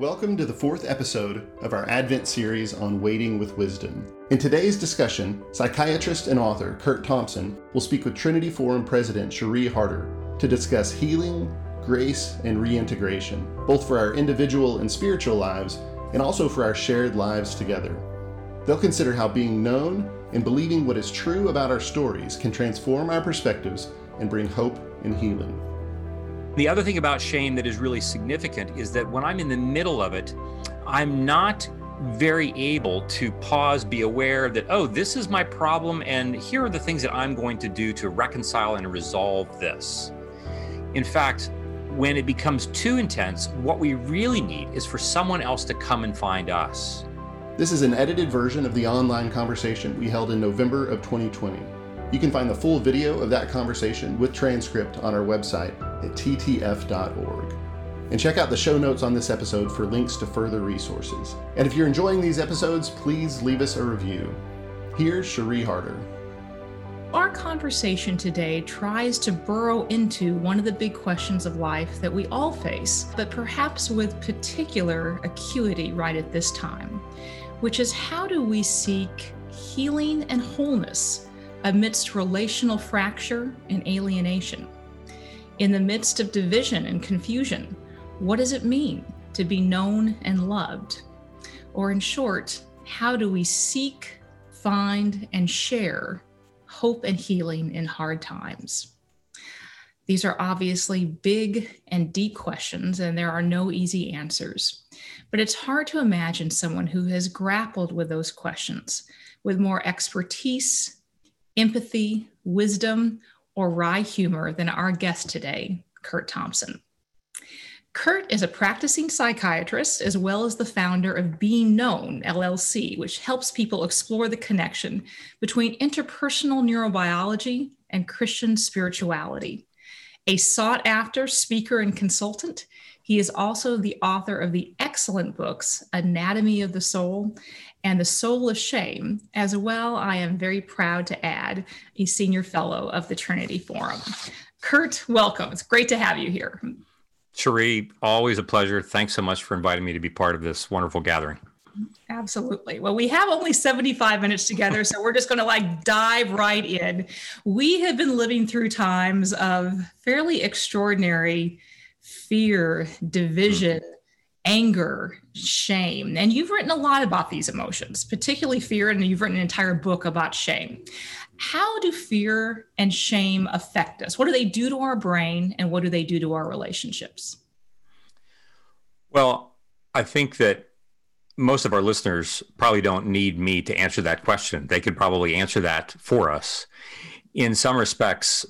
Welcome to the fourth episode of our Advent series on waiting with wisdom. In today's discussion, psychiatrist and author Curt Thompson will speak with Trinity Forum President Cherie Harder to discuss healing, grace, and reintegration, both for our individual and spiritual lives, and also for our shared lives together. They'll consider how being known and believing what is true about our stories can transform our perspectives and bring hope and healing. The other thing about shame that is really significant is that when I'm in the middle of it, I'm not very able to pause, be aware that, oh, this is my problem, and here are the things that I'm going to do to reconcile and resolve this. In fact, when it becomes too intense, what we really need is for someone else to come and find us. This is an edited version of the online conversation we held in November of 2020. You can find the full video of that conversation with transcript on our website at ttf.org. And check out the show notes on this episode for links to further resources. And if you're enjoying these episodes, please leave us a review. Here's Cherie Harder. Our conversation today tries to burrow into one of the big questions of life that we all face, but perhaps with particular acuity right at this time, which is how do we seek healing and wholeness amidst relational fracture and alienation. In the midst of division and confusion, what does it mean to be known and loved? Or, in short, how do we seek, find, and share hope and healing in hard times? These are obviously big and deep questions, and there are no easy answers. But it's hard to imagine someone who has grappled with those questions with more expertise empathy, wisdom, or wry humor than our guest today, Curt Thompson. Curt is a practicing psychiatrist as well as the founder of Being Known LLC, which helps people explore the connection between interpersonal neurobiology and Christian spirituality. A sought after speaker and consultant, he is also the author of the excellent books Anatomy of the Soul and The Soul of Shame. As well, I am very proud to add a senior fellow of the Trinity Forum. Curt, welcome. It's great to have you here. Cherie, always a pleasure. Thanks so much for inviting me to be part of this wonderful gathering. Absolutely. Well, we have only 75 minutes together, so we're just going to like dive right in. We have been living through times of fairly extraordinary fear, division, mm-hmm. anger, shame. And you've written a lot about these emotions, particularly fear, and you've written an entire book about shame. How do fear and shame affect us? What do they do to our brain, and what do they do to our relationships? Well, I think that most of our listeners probably don't need me to answer that question. They could probably answer that for us. In some respects,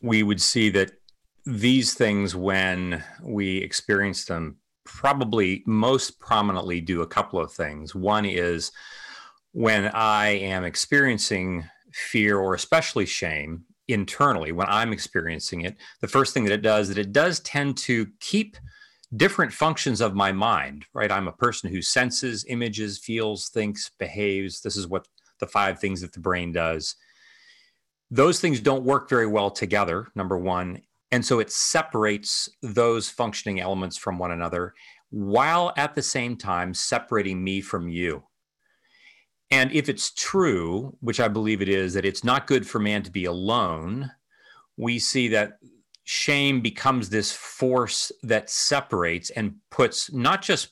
we would see that these things, when we experience them, probably most prominently do a couple of things. One is when I am experiencing fear or especially shame internally, when I'm experiencing it, the first thing that it does is that it does tend to keep different functions of my mind, right? I'm a person who senses, images, feels, thinks, behaves. This is what the five things that the brain does. Those things don't work very well together, number one. And so it separates those functioning elements from one another while at the same time separating me from you. And if it's true, which I believe it is, that it's not good for man to be alone, we see that shame becomes this force that separates and puts not just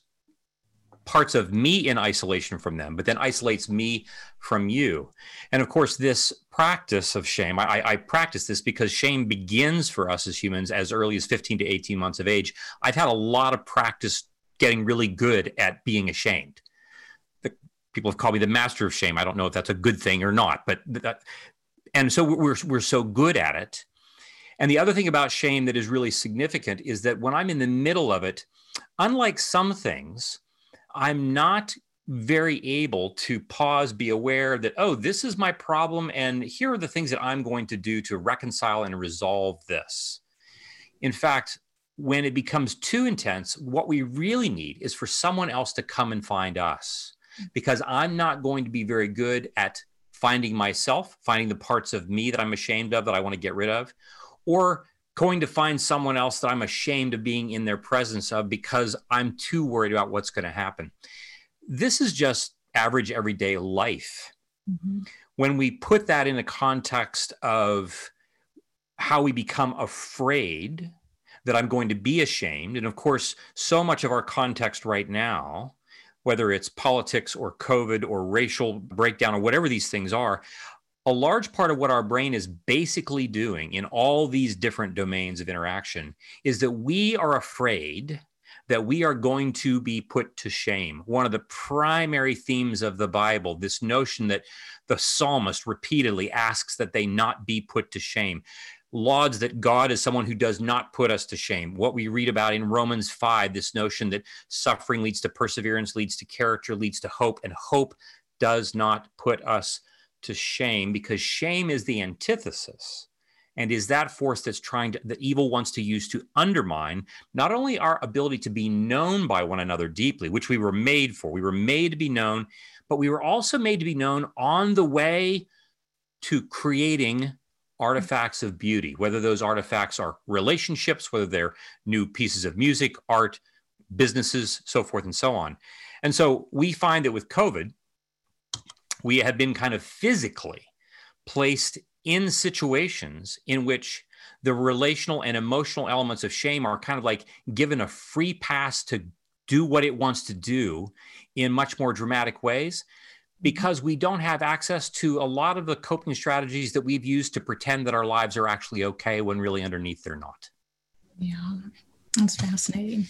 parts of me in isolation from them, but then isolates me from you. And of course, this practice of shame, I, I, practice this because shame begins for us as humans as early as 15 to 18 months of age. I've had a lot of practice getting really good at being ashamed. The, people have called me the master of shame. I don't know if that's a good thing or not, but that, and so we're, we're so good at it. And the other thing about shame that is really significant is that when I'm in the middle of it, unlike some things, I'm not very able to pause, be aware that, oh, this is my problem, and here are the things that I'm going to do to reconcile and resolve this. In fact, when it becomes too intense, what we really need is for someone else to come and find us because I'm not going to be very good at finding myself, finding the parts of me that I'm ashamed of that I want to get rid of, or going to find someone else that I'm ashamed of being in their presence of because I'm too worried about what's going to happen. This is just average everyday life. Mm-hmm. When we put that in the context of how we become afraid that I'm going to be ashamed, and of course, so much of our context right now, whether it's politics or COVID or racial breakdown or whatever these things are, a large part of what our brain is basically doing in all these different domains of interaction is that we are afraid that we are going to be put to shame. One of the primary themes of the Bible, this notion that the psalmist repeatedly asks that they not be put to shame. Lauds that God is someone who does not put us to shame. What we read about in Romans 5, this notion that suffering leads to perseverance, leads to character, leads to hope, and hope does not put us to shame because shame is the antithesis and is that force that's trying to that evil wants to use to undermine not only our ability to be known by one another deeply which we were made for we were made to be known but we were also made to be known on the way to creating artifacts of beauty whether those artifacts are relationships whether they're new pieces of music art businesses so forth and so on. And so we find that with covid we have been kind of physically placed in situations in which the relational and emotional elements of shame are kind of like given a free pass to do what it wants to do in much more dramatic ways because we don't have access to a lot of the coping strategies that we've used to pretend that our lives are actually okay when really underneath they're not. Yeah, that's fascinating.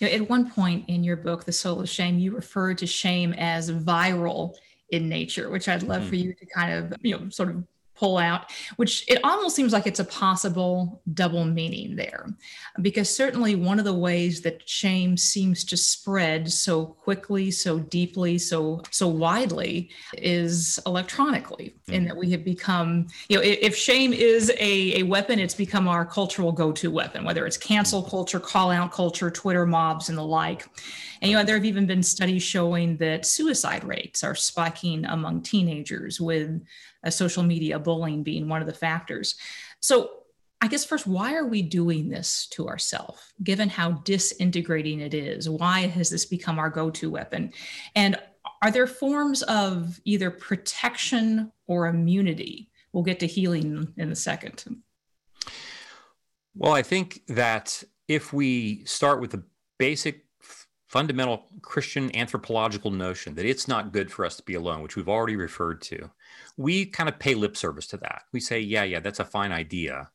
You know, at one point in your book, The Soul of Shame, you referred to shame as viral in nature, which I'd love mm-hmm. for you to kind of, you know, sort of pull out, which it almost seems like it's a possible double meaning there. Because certainly one of the ways that shame seems to spread so quickly, so deeply, so so widely is electronically, mm-hmm. in that we have become, you know, if shame is a, a weapon, it's become our cultural go-to weapon, whether it's cancel culture, call out culture, Twitter mobs, and the like. And you know, there have even been studies showing that suicide rates are spiking among teenagers with social media bullying being one of the factors. So I guess first, why are we doing this to ourselves, given how disintegrating it is? Why has this become our go to weapon? And are there forms of either protection or immunity? We'll get to healing in a second. Well, I think that if we start with the basic fundamental Christian anthropological notion that it's not good for us to be alone, which we've already referred to, we kind of pay lip service to that. We say, yeah, yeah, that's a fine idea.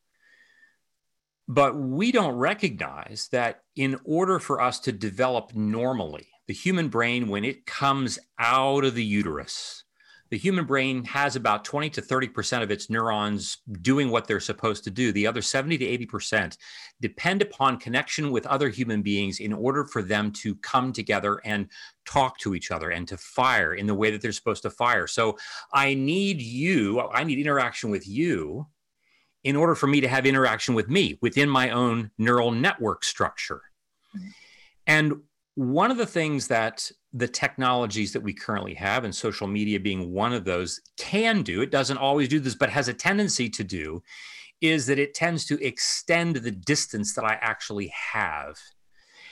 But we don't recognize that in order for us to develop normally, the human brain, when it comes out of the uterus, the human brain has about 20 to 30% of its neurons doing what they're supposed to do. The other 70 to 80% depend upon connection with other human beings in order for them to come together and talk to each other and to fire in the way that they're supposed to fire. So I need you, I need interaction with you in order for me to have interaction with me within my own neural network structure. Mm-hmm. And one of the things that the technologies that we currently have, and social media being one of those, can do, it doesn't always do this, but has a tendency to do, is that it tends to extend the distance that I actually have.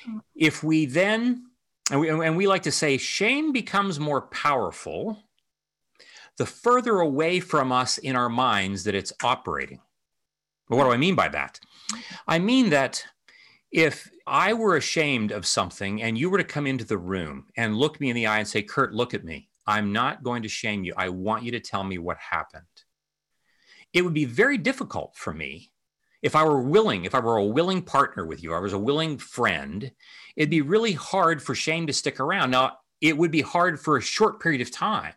Mm-hmm. If we then, and we, and we like to say, shame becomes more powerful the further away from us in our minds that it's operating. But what do I mean by that? I mean that if I were ashamed of something and you were to come into the room and look me in the eye and say, Curt, look at me. I'm not going to shame you. I want you to tell me what happened. It would be very difficult for me if I were willing, if I were a willing partner with you, I was a willing friend, it'd be really hard for shame to stick around. Now, it would be hard for a short period of time.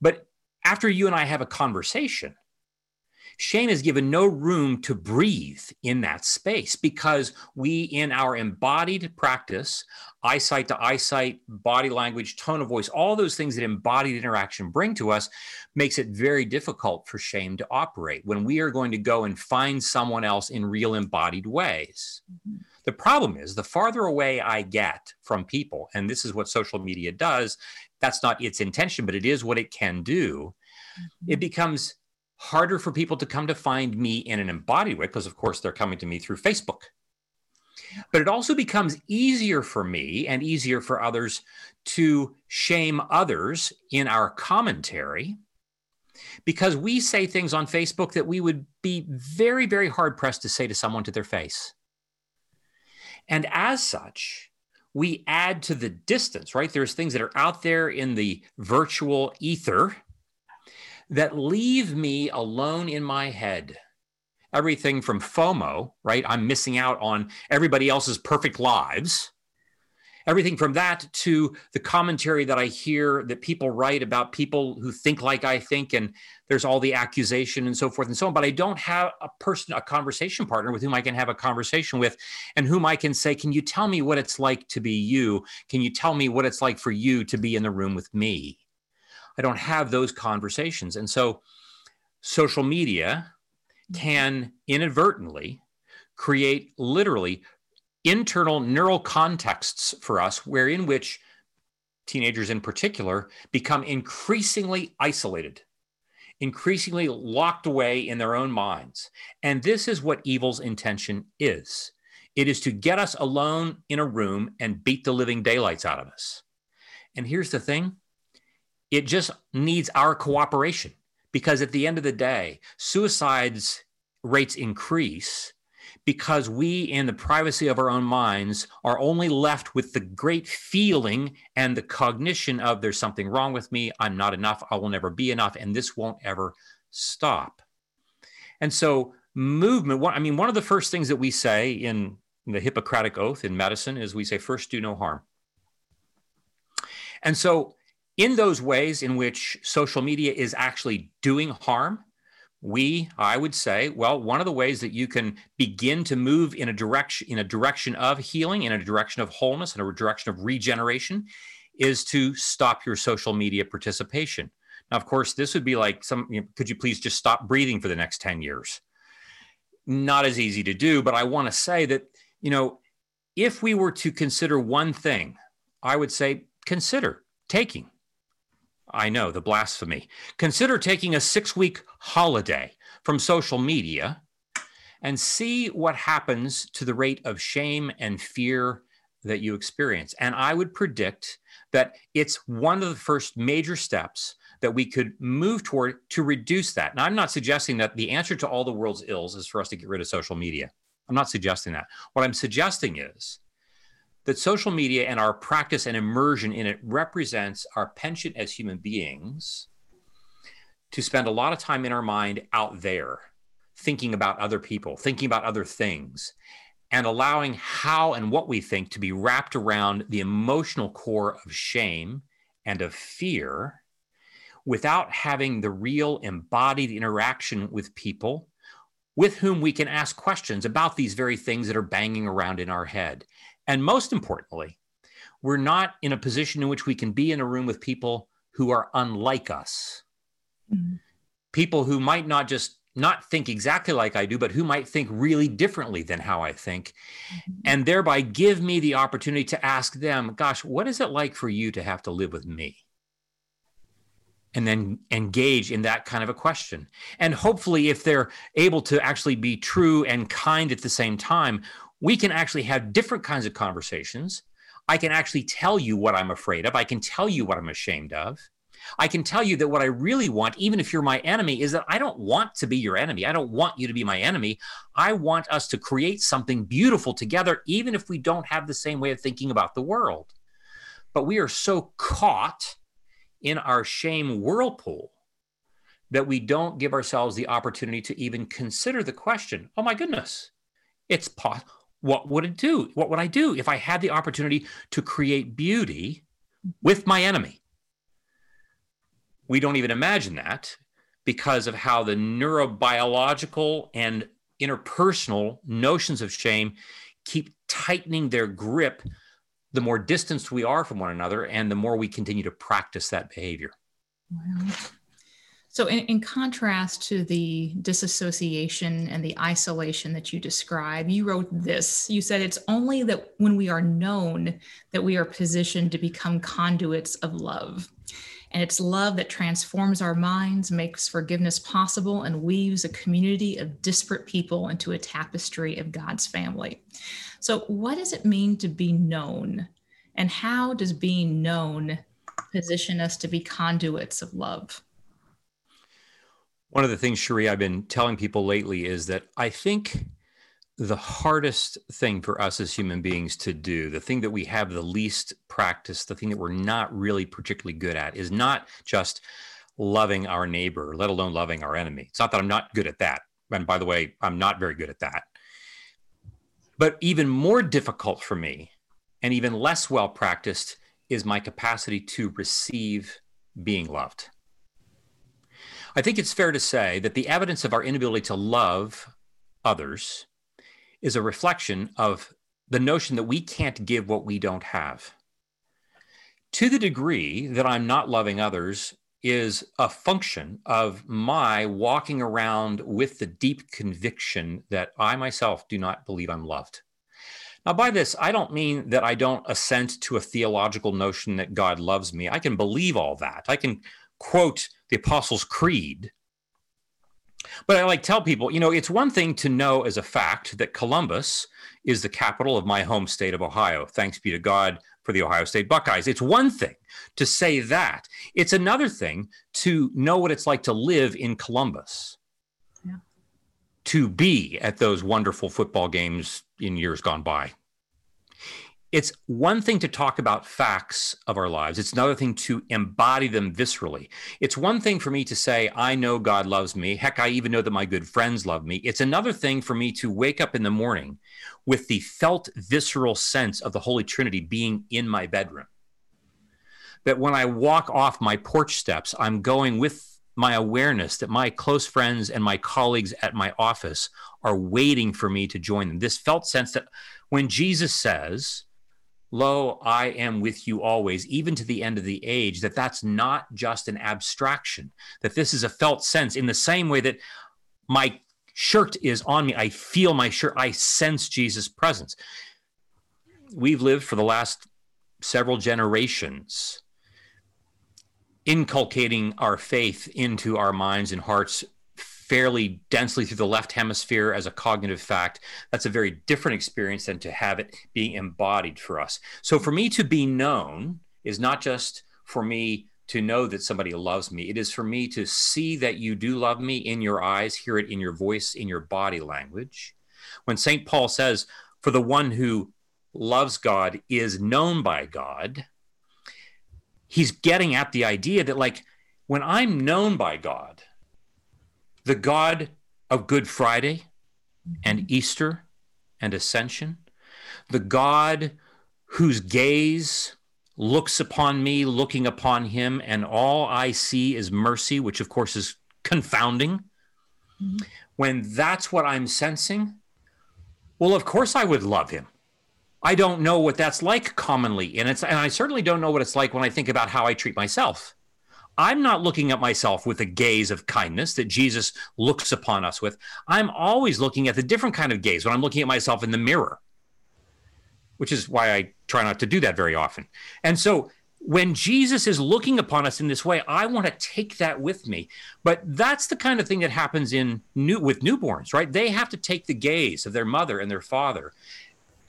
But after you and I have a conversation, Shame is given no room to breathe in that space because we, in our embodied practice, eyesight to eyesight, body language, tone of voice, all those things that embodied interaction bring to us, makes it very difficult for shame to operate when we are going to go and find someone else in real embodied ways. Mm-hmm. The problem is the farther away I get from people, and this is what social media does, that's not its intention, but it is what it can do. Mm-hmm. It becomes harder for people to come to find me in an embodied way, because of course they're coming to me through Facebook. But it also becomes easier for me and easier for others to shame others in our commentary because we say things on Facebook that we would be very, very hard pressed to say to someone to their face. And as such, we add to the distance, right? There's things that are out there in the virtual ether that leave me alone in my head. Everything from FOMO, right? I'm missing out on everybody else's perfect lives everything from that to the commentary that I hear that people write about people who think like I think, and there's all the accusation and so forth and so on. But I don't have a person, a conversation partner with whom I can have a conversation with and whom I can say, Can you tell me what it's like to be you? Can you tell me what it's like for you to be in the room with me? I don't have those conversations. And so social media mm-hmm. can inadvertently create literally internal neural contexts for us, where in which teenagers in particular become increasingly isolated, increasingly locked away in their own minds. And this is what evil's intention is it is to get us alone in a room and beat the living daylights out of us. And here's the thing it just needs our cooperation because at the end of the day, suicides rates increase because we, in the privacy of our own minds, are only left with the great feeling and the cognition of there's something wrong with me, I'm not enough, I will never be enough, and this won't ever stop. And so, movement, I mean, one of the first things that we say in the Hippocratic Oath in medicine is we say, first, do no harm. And so, in those ways in which social media is actually doing harm, we i would say well one of the ways that you can begin to move in a direction in a direction of healing in a direction of wholeness in a direction of regeneration is to stop your social media participation. Now of course this would be like some you know, could you please just stop breathing for the next 10 years? Not as easy to do but i want to say that you know if we were to consider one thing i would say consider taking I know the blasphemy. Consider taking a six week holiday from social media and see what happens to the rate of shame and fear that you experience. And I would predict that it's one of the first major steps that we could move toward to reduce that. Now, I'm not suggesting that the answer to all the world's ills is for us to get rid of social media. I'm not suggesting that. What I'm suggesting is that social media and our practice and immersion in it represents our penchant as human beings to spend a lot of time in our mind out there, thinking about other people, thinking about other things, and allowing how and what we think to be wrapped around the emotional core of shame and of fear without having the real embodied interaction with people with whom we can ask questions about these very things that are banging around in our head. And most importantly, we're not in a position in which we can be in a room with people who are unlike us. Mm-hmm. People who might not just not think exactly like I do, but who might think really differently than how I think, mm-hmm. and thereby give me the opportunity to ask them, gosh, what is it like for you to have to live with me? And then engage in that kind of a question. And hopefully, if they're able to actually be true and kind at the same time, we can actually have different kinds of conversations. I can actually tell you what I'm afraid of. I can tell you what I'm ashamed of. I can tell you that what I really want, even if you're my enemy, is that I don't want to be your enemy. I don't want you to be my enemy. I want us to create something beautiful together, even if we don't have the same way of thinking about the world. But we are so caught in our shame whirlpool that we don't give ourselves the opportunity to even consider the question oh my goodness, it's possible what would it do? What would I do if I had the opportunity to create beauty with my enemy? We don't even imagine that because of how the neurobiological and interpersonal notions of shame keep tightening their grip the more distanced we are from one another and the more we continue to practice that behavior. Wow. So, in, in, contrast to the disassociation and the isolation that you describe, you wrote this. You said it's only that when we are known that we are positioned to become conduits of love. And it's love that transforms our minds, makes forgiveness possible, and weaves a community of disparate people into a tapestry of God's family. So, what does it mean to be known? And how does being known position us to be conduits of love? One of the things, Cherie, I've been telling people lately is that I think the hardest thing for us as human beings to do, the thing that we have the least practice, the thing that we're not really particularly good at, is not just loving our neighbor, let alone loving our enemy. It's not that I'm not good at that. And by the way, I'm not very good at that. But even more difficult for me, and even less well practiced, is my capacity to receive being loved. I think it's fair to say that the evidence of our inability to love others is a reflection of the notion that we can't give what we don't have. To the degree that I'm not loving others is a function of my walking around with the deep conviction that I myself do not believe I'm loved. Now, by this, I don't mean that I don't assent to a theological notion that God loves me. I can believe all that. I can quote the Apostles' Creed. But I like tell people, you know, it's one thing to know as a fact that Columbus is the capital of my home state of Ohio. Thanks be to God for the Ohio State Buckeyes. It's one thing to say that. It's another thing to know what it's like to live in Columbus. Yeah. To be at those wonderful football games in years gone by it's one thing to talk about facts of our lives. It's another thing to embody them viscerally. It's one thing for me to say, I know God loves me. Heck, I even know that my good friends love me. It's another thing for me to wake up in the morning with the felt visceral sense of the Holy Trinity being in my bedroom. That when I walk off my porch steps, I'm going with my awareness that my close friends and my colleagues at my office are waiting for me to join them. This felt sense that when Jesus says, lo i am with you always even to the end of the age that that's not just an abstraction that this is a felt sense in the same way that my shirt is on me. I feel my shirt. I sense jesus presence. We've lived for the last several generations inculcating our faith into our minds and hearts fairly densely through the left hemisphere as a cognitive fact, that's a very different experience than to have it being embodied for us. So for me to be known is not just for me to know that somebody loves me. It is for me to see that you do love me in your eyes, hear it in your voice, in your body language. When St. Paul says, for the one who loves God is known by God, he's getting at the idea that, like, when I'm known by God, the God of Good Friday and Easter and Ascension, the God whose gaze looks upon me, looking upon him, and all I see is mercy, which of course is confounding. Mm-hmm. When that's what I'm sensing, well, of course I would love him. I don't know what that's like commonly, and it's and I certainly don't know what it's like when I think about how I treat myself. I'm not looking at myself with a gaze of kindness that Jesus looks upon us with. I'm always looking at the different kind of gaze when I'm looking at myself in the mirror, which is why I try not to do that very often. And so when Jesus is looking upon us in this way, I want to take that with me. But that's the kind of thing that happens in new with newborns, right? They have to take the gaze of their mother and their father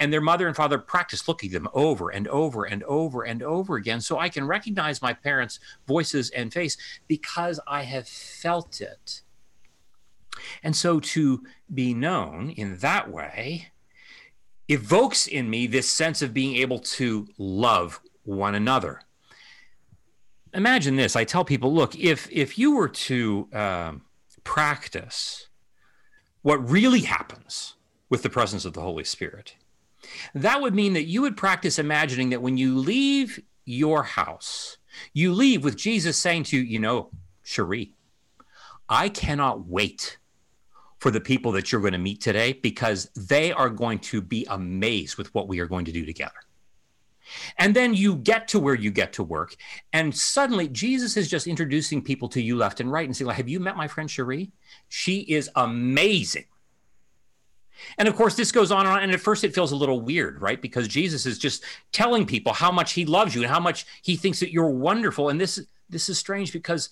and their mother and father practice looking them over and over and over and over again. So i can recognize my parents voices and face because i have felt it. And so to be known in that way evokes in me this sense of being able to love one another. Imagine this. I tell people look if if you were to um, practice what really happens with the presence of the holy spirit that would mean that you would practice imagining that when you leave your house, you leave with Jesus saying to you, you know, Cherie, I cannot wait for the people that you're going to meet today because they are going to be amazed with what we are going to do together. And then you get to where you get to work, and suddenly Jesus is just introducing people to you left and right and saying, Have you met my friend Cherie? She is amazing. And of course, this goes on and on. And at first, it feels a little weird, right? Because Jesus is just telling people how much he loves you and how much he thinks that you're wonderful. And this this is strange because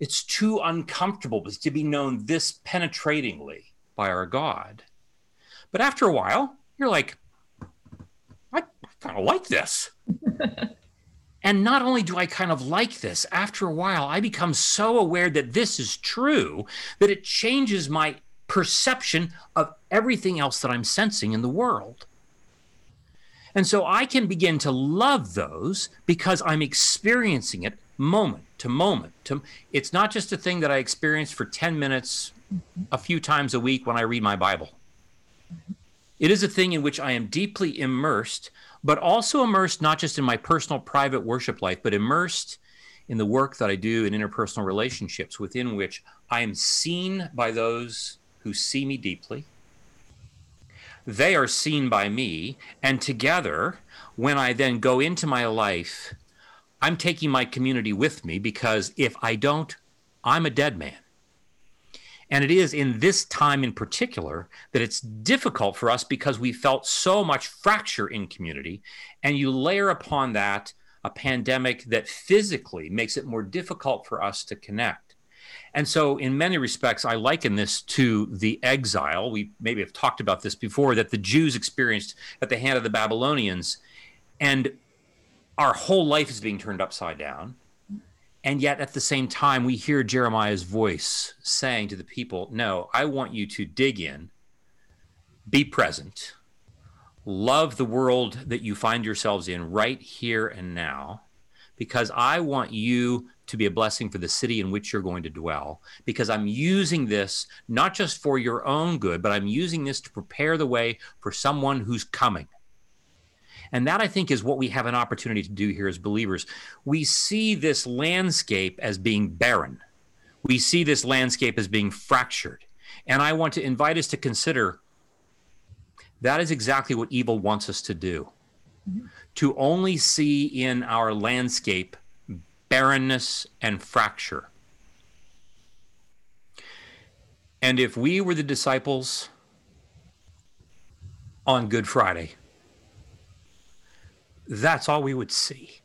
it's too uncomfortable to be known this penetratingly by our God. But after a while, you're like, I kind of like this. and not only do I kind of like this, after a while, I become so aware that this is true that it changes my perception of everything else that I'm sensing in the world. And so I can begin to love those because I'm experiencing it moment to moment. To, it's not just a thing that I experience for 10 minutes a few times a week when I read my Bible. It is a thing in which I am deeply immersed, but also immersed not just in my personal private worship life, but immersed in the work that I do in interpersonal relationships within which I am seen by those who see me deeply. They are seen by me, and together, when I then go into my life, I'm taking my community with me because if I don't, I'm a dead man. And it is in this time in particular that it's difficult for us because we felt so much fracture in community. And you layer upon that a pandemic that physically makes it more difficult for us to connect. And so, in many respects, I liken this to the exile. We maybe have talked about this before that the Jews experienced at the hand of the Babylonians. And our whole life is being turned upside down. And yet, at the same time, we hear Jeremiah's voice saying to the people, No, I want you to dig in, be present, love the world that you find yourselves in right here and now, because I want you to be a blessing for the city in which you're going to dwell. Because I'm using this not just for your own good, but I'm using this to prepare the way for someone who's coming. And that I think is what we have an opportunity to do here as believers. We see this landscape as being barren, we see this landscape as being fractured. And I want to invite us to consider that is exactly what evil wants us to do. Mm-hmm. To only see in our landscape barrenness and fracture. And if we were the disciples on Good Friday, that's all we would see.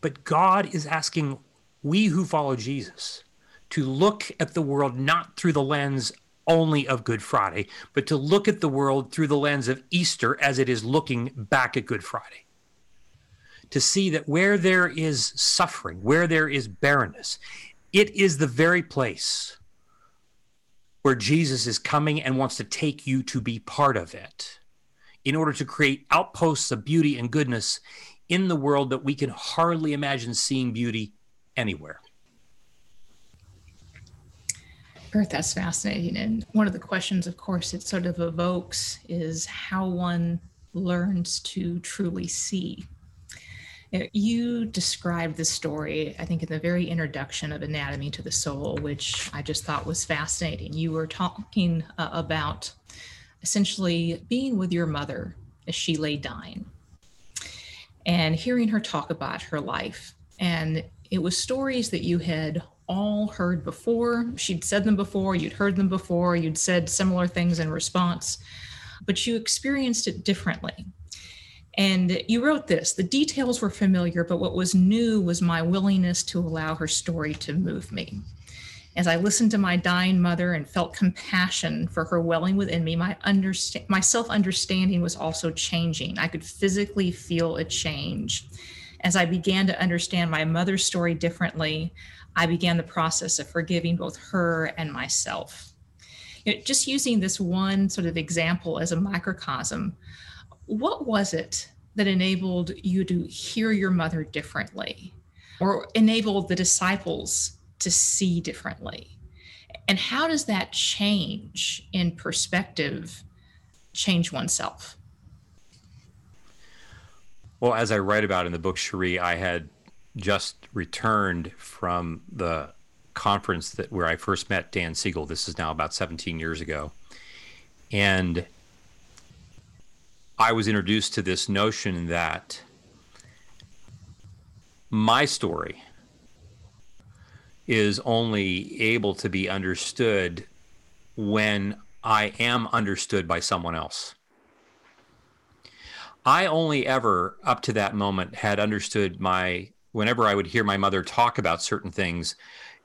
But God is asking we who follow Jesus to look at the world not through the lens only of Good Friday, but to look at the world through the lens of Easter as it is looking back at Good Friday. To see that where there is suffering, where there is barrenness, it is the very place where Jesus is coming and wants to take you to be part of it in order to create outposts of beauty and goodness in the world that we can hardly imagine seeing beauty anywhere. Earth, that's fascinating. And one of the questions, of course, it sort of evokes is how one learns to truly see. You described the story, I think, in the very introduction of Anatomy to the Soul, which I just thought was fascinating. You were talking uh, about essentially being with your mother as she lay dying and hearing her talk about her life. And it was stories that you had all heard before. She'd said them before, you'd heard them before, you'd said similar things in response, but you experienced it differently. And you wrote this the details were familiar, but what was new was my willingness to allow her story to move me. As I listened to my dying mother and felt compassion for her welling within me, my understand my self-understanding was also changing. I could physically feel a change. As I began to understand my mother's story differently, I began the process of forgiving both her and myself. You know, just using this one sort of example as a microcosm, what was it that enabled you to hear your mother differently or enabled the disciples to see differently. And how does that change in perspective change oneself? Well, as I write about in the book, Cherie, I had just returned from the conference that where I first met Dan Siegel. This is now about 17 years ago. And I was introduced to this notion that my story is only able to be understood when I am understood by someone else. I only ever, up to that moment, had understood my whenever I would hear my mother talk about certain things,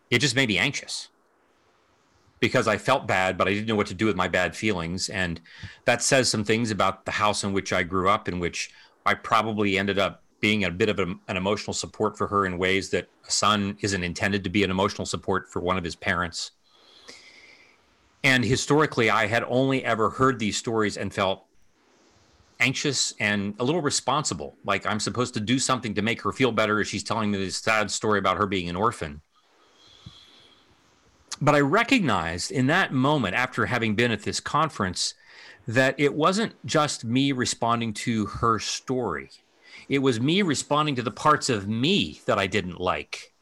it just made me anxious because I felt bad, but I didn't know what to do with my bad feelings. And that says some things about the house in which I grew up, in which I probably ended up being a bit of a, an emotional support for her in ways that a son isn't intended to be an emotional support for one of his parents. And historically, I had only ever heard these stories and felt anxious and a little responsible. Like I'm supposed to do something to make her feel better as she's telling me this sad story about her being an orphan. But I recognized in that moment, after having been at this conference, that it wasn't just me responding to her story. It was me responding to the parts of me that I didn't like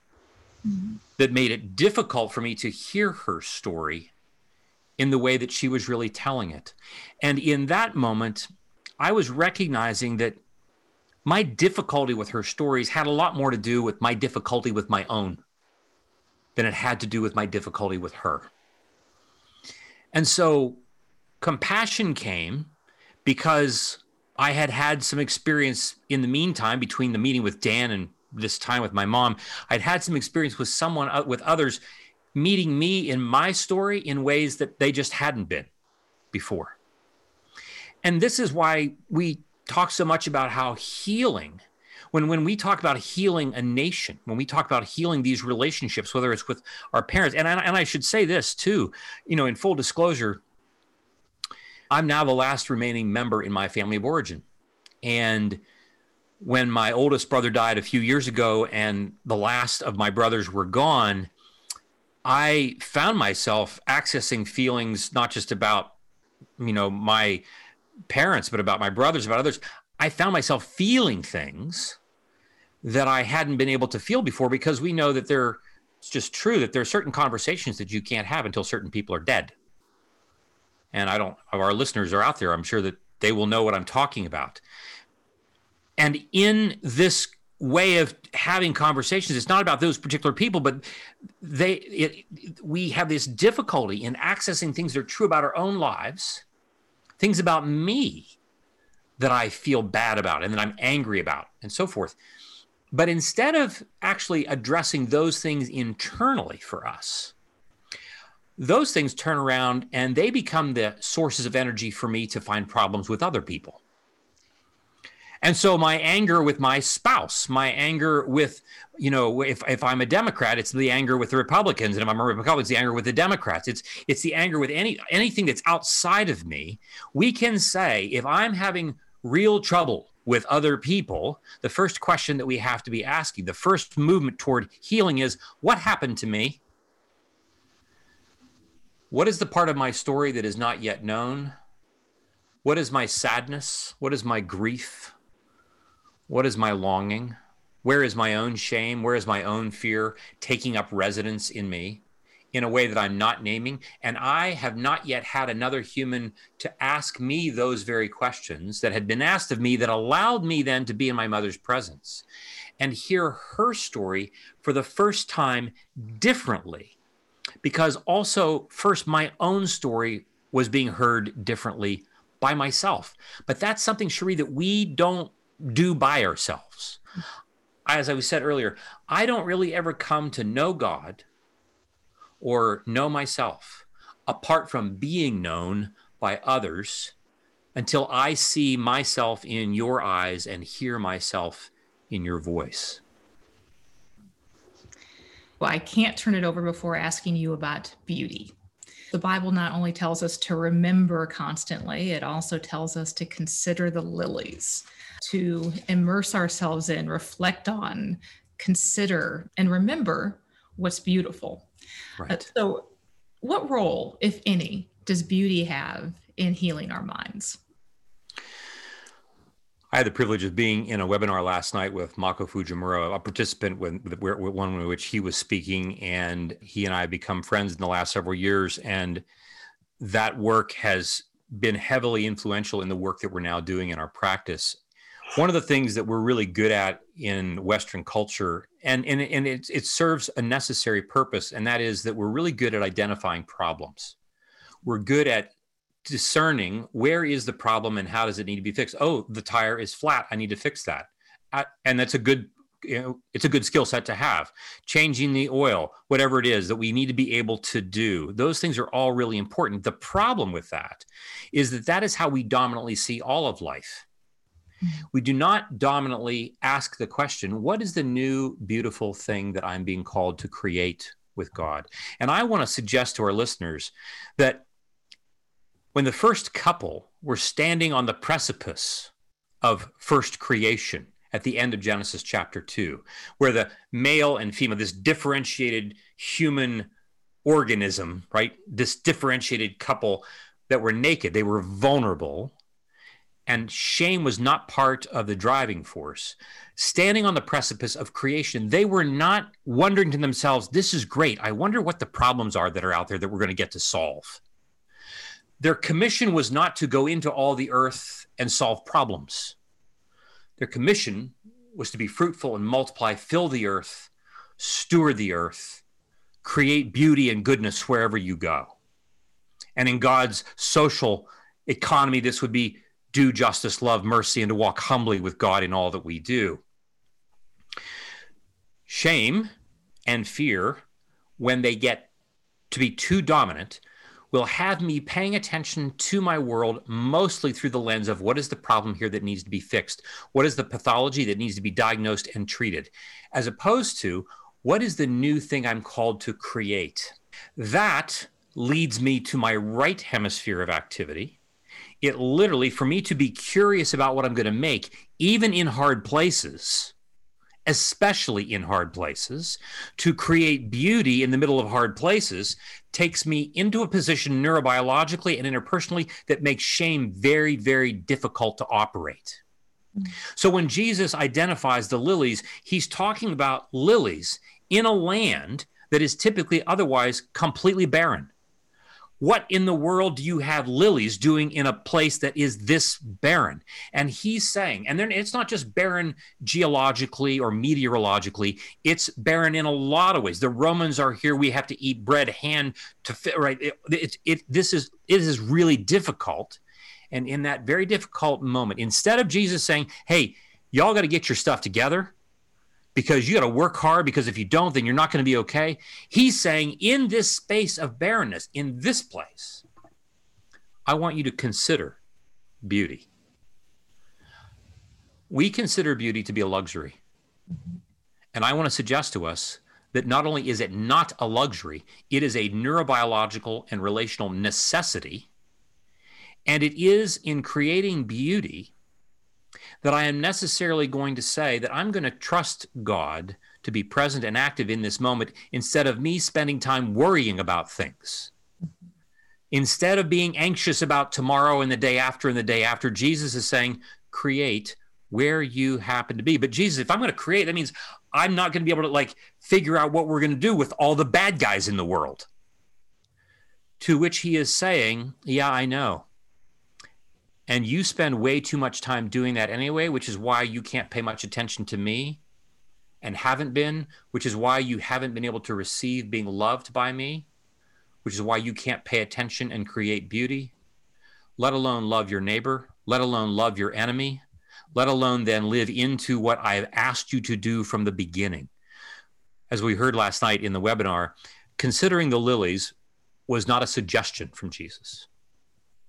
mm-hmm. that made it difficult for me to hear her story in the way that she was really telling it. And in that moment, I was recognizing that my difficulty with her stories had a lot more to do with my difficulty with my own than it had to do with my difficulty with her. And so compassion came because I had had some experience in the meantime between the meeting with Dan and this time with my mom. I'd had some experience with someone, uh, with others meeting me in my story in ways that they just hadn't been before. And this is why we talk so much about how healing when when we talk about healing a nation, when we talk about healing these relationships, whether it's with our parents, and I, and I should say this too, you know, in full disclosure, I'm now the last remaining member in my family of origin, and when my oldest brother died a few years ago, and the last of my brothers were gone, I found myself accessing feelings not just about you know my parents, but about my brothers, about others. I found myself feeling things that I hadn't been able to feel before because we know that there it's just true that there are certain conversations that you can't have until certain people are dead. And I don't our listeners are out there, I'm sure that they will know what I'm talking about. And in this way of having conversations it's not about those particular people but they it, we have this difficulty in accessing things that are true about our own lives things about me that i feel bad about and that i'm angry about and so forth but instead of actually addressing those things internally for us, those things turn around and they become the sources of energy for me to find problems with other people. And so my anger with my spouse, my anger with, you know, if, if I'm a Democrat, it's the anger with the Republicans. And if I'm a Republican, it's the anger with the Democrats. It's it's the anger with any anything that's outside of me. We can say if I'm having real trouble with other people, the first question that we have to be asking, the first movement toward healing is what happened to me? What is the part of my story that is not yet known? What is my sadness? What is my grief? What is my longing? Where is my own shame? Where is my own fear taking up residence in me? In a way that I'm not naming. And I have not yet had another human to ask me those very questions that had been asked of me that allowed me then to be in my mother's presence and hear her story for the first time differently. Because also, first, my own story was being heard differently by myself. But that's something, Cherie, that we don't do by ourselves. As I was said earlier, I don't really ever come to know God or know myself apart from being known by others until I see myself in your eyes and hear myself in your voice. Well, I can't turn it over before asking you about beauty. The Bible not only tells us to remember constantly, it also tells us to consider the lilies, to immerse ourselves in, reflect on, consider, and remember what's beautiful. Right. Uh, so, what role, if any, does beauty have in healing our minds? I had the privilege of being in a webinar last night with Mako Fujimura, a participant with, with, with one in which he was speaking, and he and I have become friends in the last several years. And that work has been heavily influential in the work that we're now doing in our practice one of the things that we're really good at in Western culture, and and and it, it serves a necessary purpose, and that is that we're really good at identifying problems. We're good at discerning where is the problem and how does it need to be fixed. Oh, the tire is flat. I need to fix that, uh, and that's a good you know, it's a good skill set to have. Changing the oil, whatever it is that we need to be able to do, those things are all really important. The problem with that is that that is how we dominantly see all of life. Mm-hmm. We do not dominantly ask the question, what is the new beautiful thing that I'm being called to create with God? And I want to suggest to our listeners that when the first couple were standing on the precipice of first creation at the end of Genesis chapter 2, where the male and female, this differentiated human organism, right? This differentiated couple that were naked, they were vulnerable and shame was not part of the driving force. Standing on the precipice of creation, they were not wondering to themselves, This is great. I wonder what the problems are that are out there that we're going to get to solve. Their commission was not to go into all the earth and solve problems. Their commission was to be fruitful and multiply, fill the earth, steward the earth, create beauty and goodness wherever you go. And in God's social economy, this would be do justice, love mercy, and to walk humbly with God in all that we do. Shame and fear, when they get to be too dominant, will have me paying attention to my world mostly through the lens of what is the problem here that needs to be fixed? What is the pathology that needs to be diagnosed and treated? As opposed to what is the new thing I'm called to create? That leads me to my right hemisphere of activity it literally, for me to be curious about what I'm going to make, even in hard places, especially in hard places, to create beauty in the middle of hard places takes me into a position neurobiologically and interpersonally that makes shame very, very difficult to operate. Mm. So when Jesus identifies the lilies, he's talking about lilies in a land that is typically otherwise completely barren what in the world do you have lilies doing in a place that is this barren? And he's saying, and then it's not just barren geologically or meteorologically, it's barren in a lot of ways. The Romans are here. We have to eat bread hand to fit, right? It, it, it, this is, it is really difficult. And in that very difficult moment, instead of Jesus saying, hey, y'all got to get your stuff together, because you got to work hard because if you don't then you're not going to be okay. He's saying in this space of barrenness in this place i want you to consider beauty. We consider beauty to be a luxury. And i want to suggest to us that not only is it not a luxury it is a neurobiological and relational necessity and it is in creating beauty that I am necessarily going to say that I'm going to trust God to be present and active in this moment instead of me spending time worrying about things. Instead of being anxious about tomorrow and the day after and the day after, Jesus is saying, create where you happen to be. But Jesus, if I'm going to create, that means I'm not going to be able to like figure out what we're going to do with all the bad guys in the world. To which he is saying, Yeah, I know. And you spend way too much time doing that anyway, which is why you can't pay much attention to me and haven't been, which is why you haven't been able to receive being loved by me, which is why you can't pay attention and create beauty, let alone love your neighbor, let alone love your enemy, let alone then live into what I've asked you to do from the beginning. As we heard last night in the webinar, considering the lilies was not a suggestion from Jesus,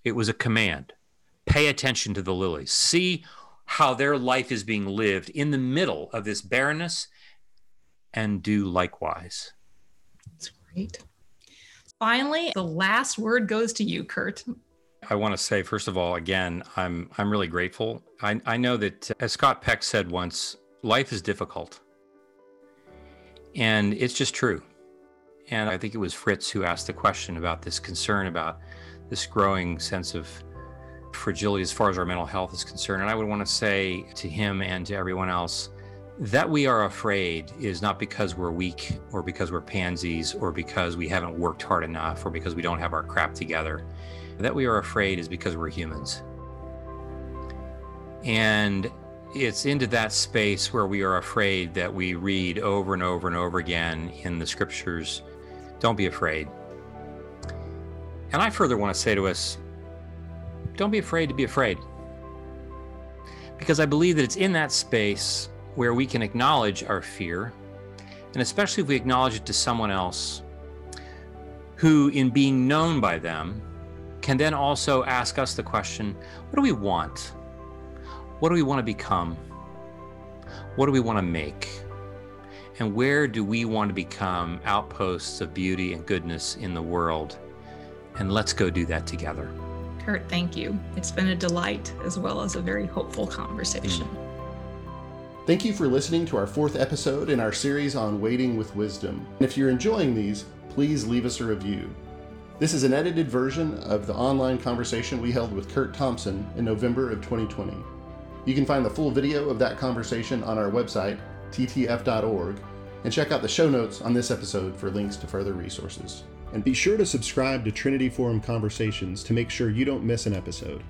it was a command pay attention to the lilies. See how their life is being lived in the middle of this barrenness and do likewise. That's great. Finally, the last word goes to you, Curt. I want to say, first of all, again, I'm I'm really grateful. I, I know that, as Scott Peck said once, life is difficult, and it's just true. And I think it was Fritz who asked the question about this concern about this growing sense of fragility as far as our mental health is concerned. And I would want to say to him and to everyone else that we are afraid is not because we're weak or because we're pansies or because we haven't worked hard enough or because we don't have our crap together. That we are afraid is because we're humans. And it's into that space where we are afraid that we read over and over and over again in the scriptures don't be afraid. And I further want to say to us don't be afraid to be afraid. Because I believe that it's in that space where we can acknowledge our fear, and especially if we acknowledge it to someone else who, in being known by them, can then also ask us the question what do we want? What do we want to become? What do we want to make? And where do we want to become outposts of beauty and goodness in the world? And let's go do that together. Curt, thank you. It's been a delight as well as a very hopeful conversation. Mm. Thank you for listening to our fourth episode in our series on waiting with wisdom. And if you're enjoying these, please leave us a review. This is an edited version of the online conversation we held with Curt Thompson in November of 2020. You can find the full video of that conversation on our website, ttf.org, and check out the show notes on this episode for links to further resources. And be sure to subscribe to Trinity Forum Conversations to make sure you don't miss an episode.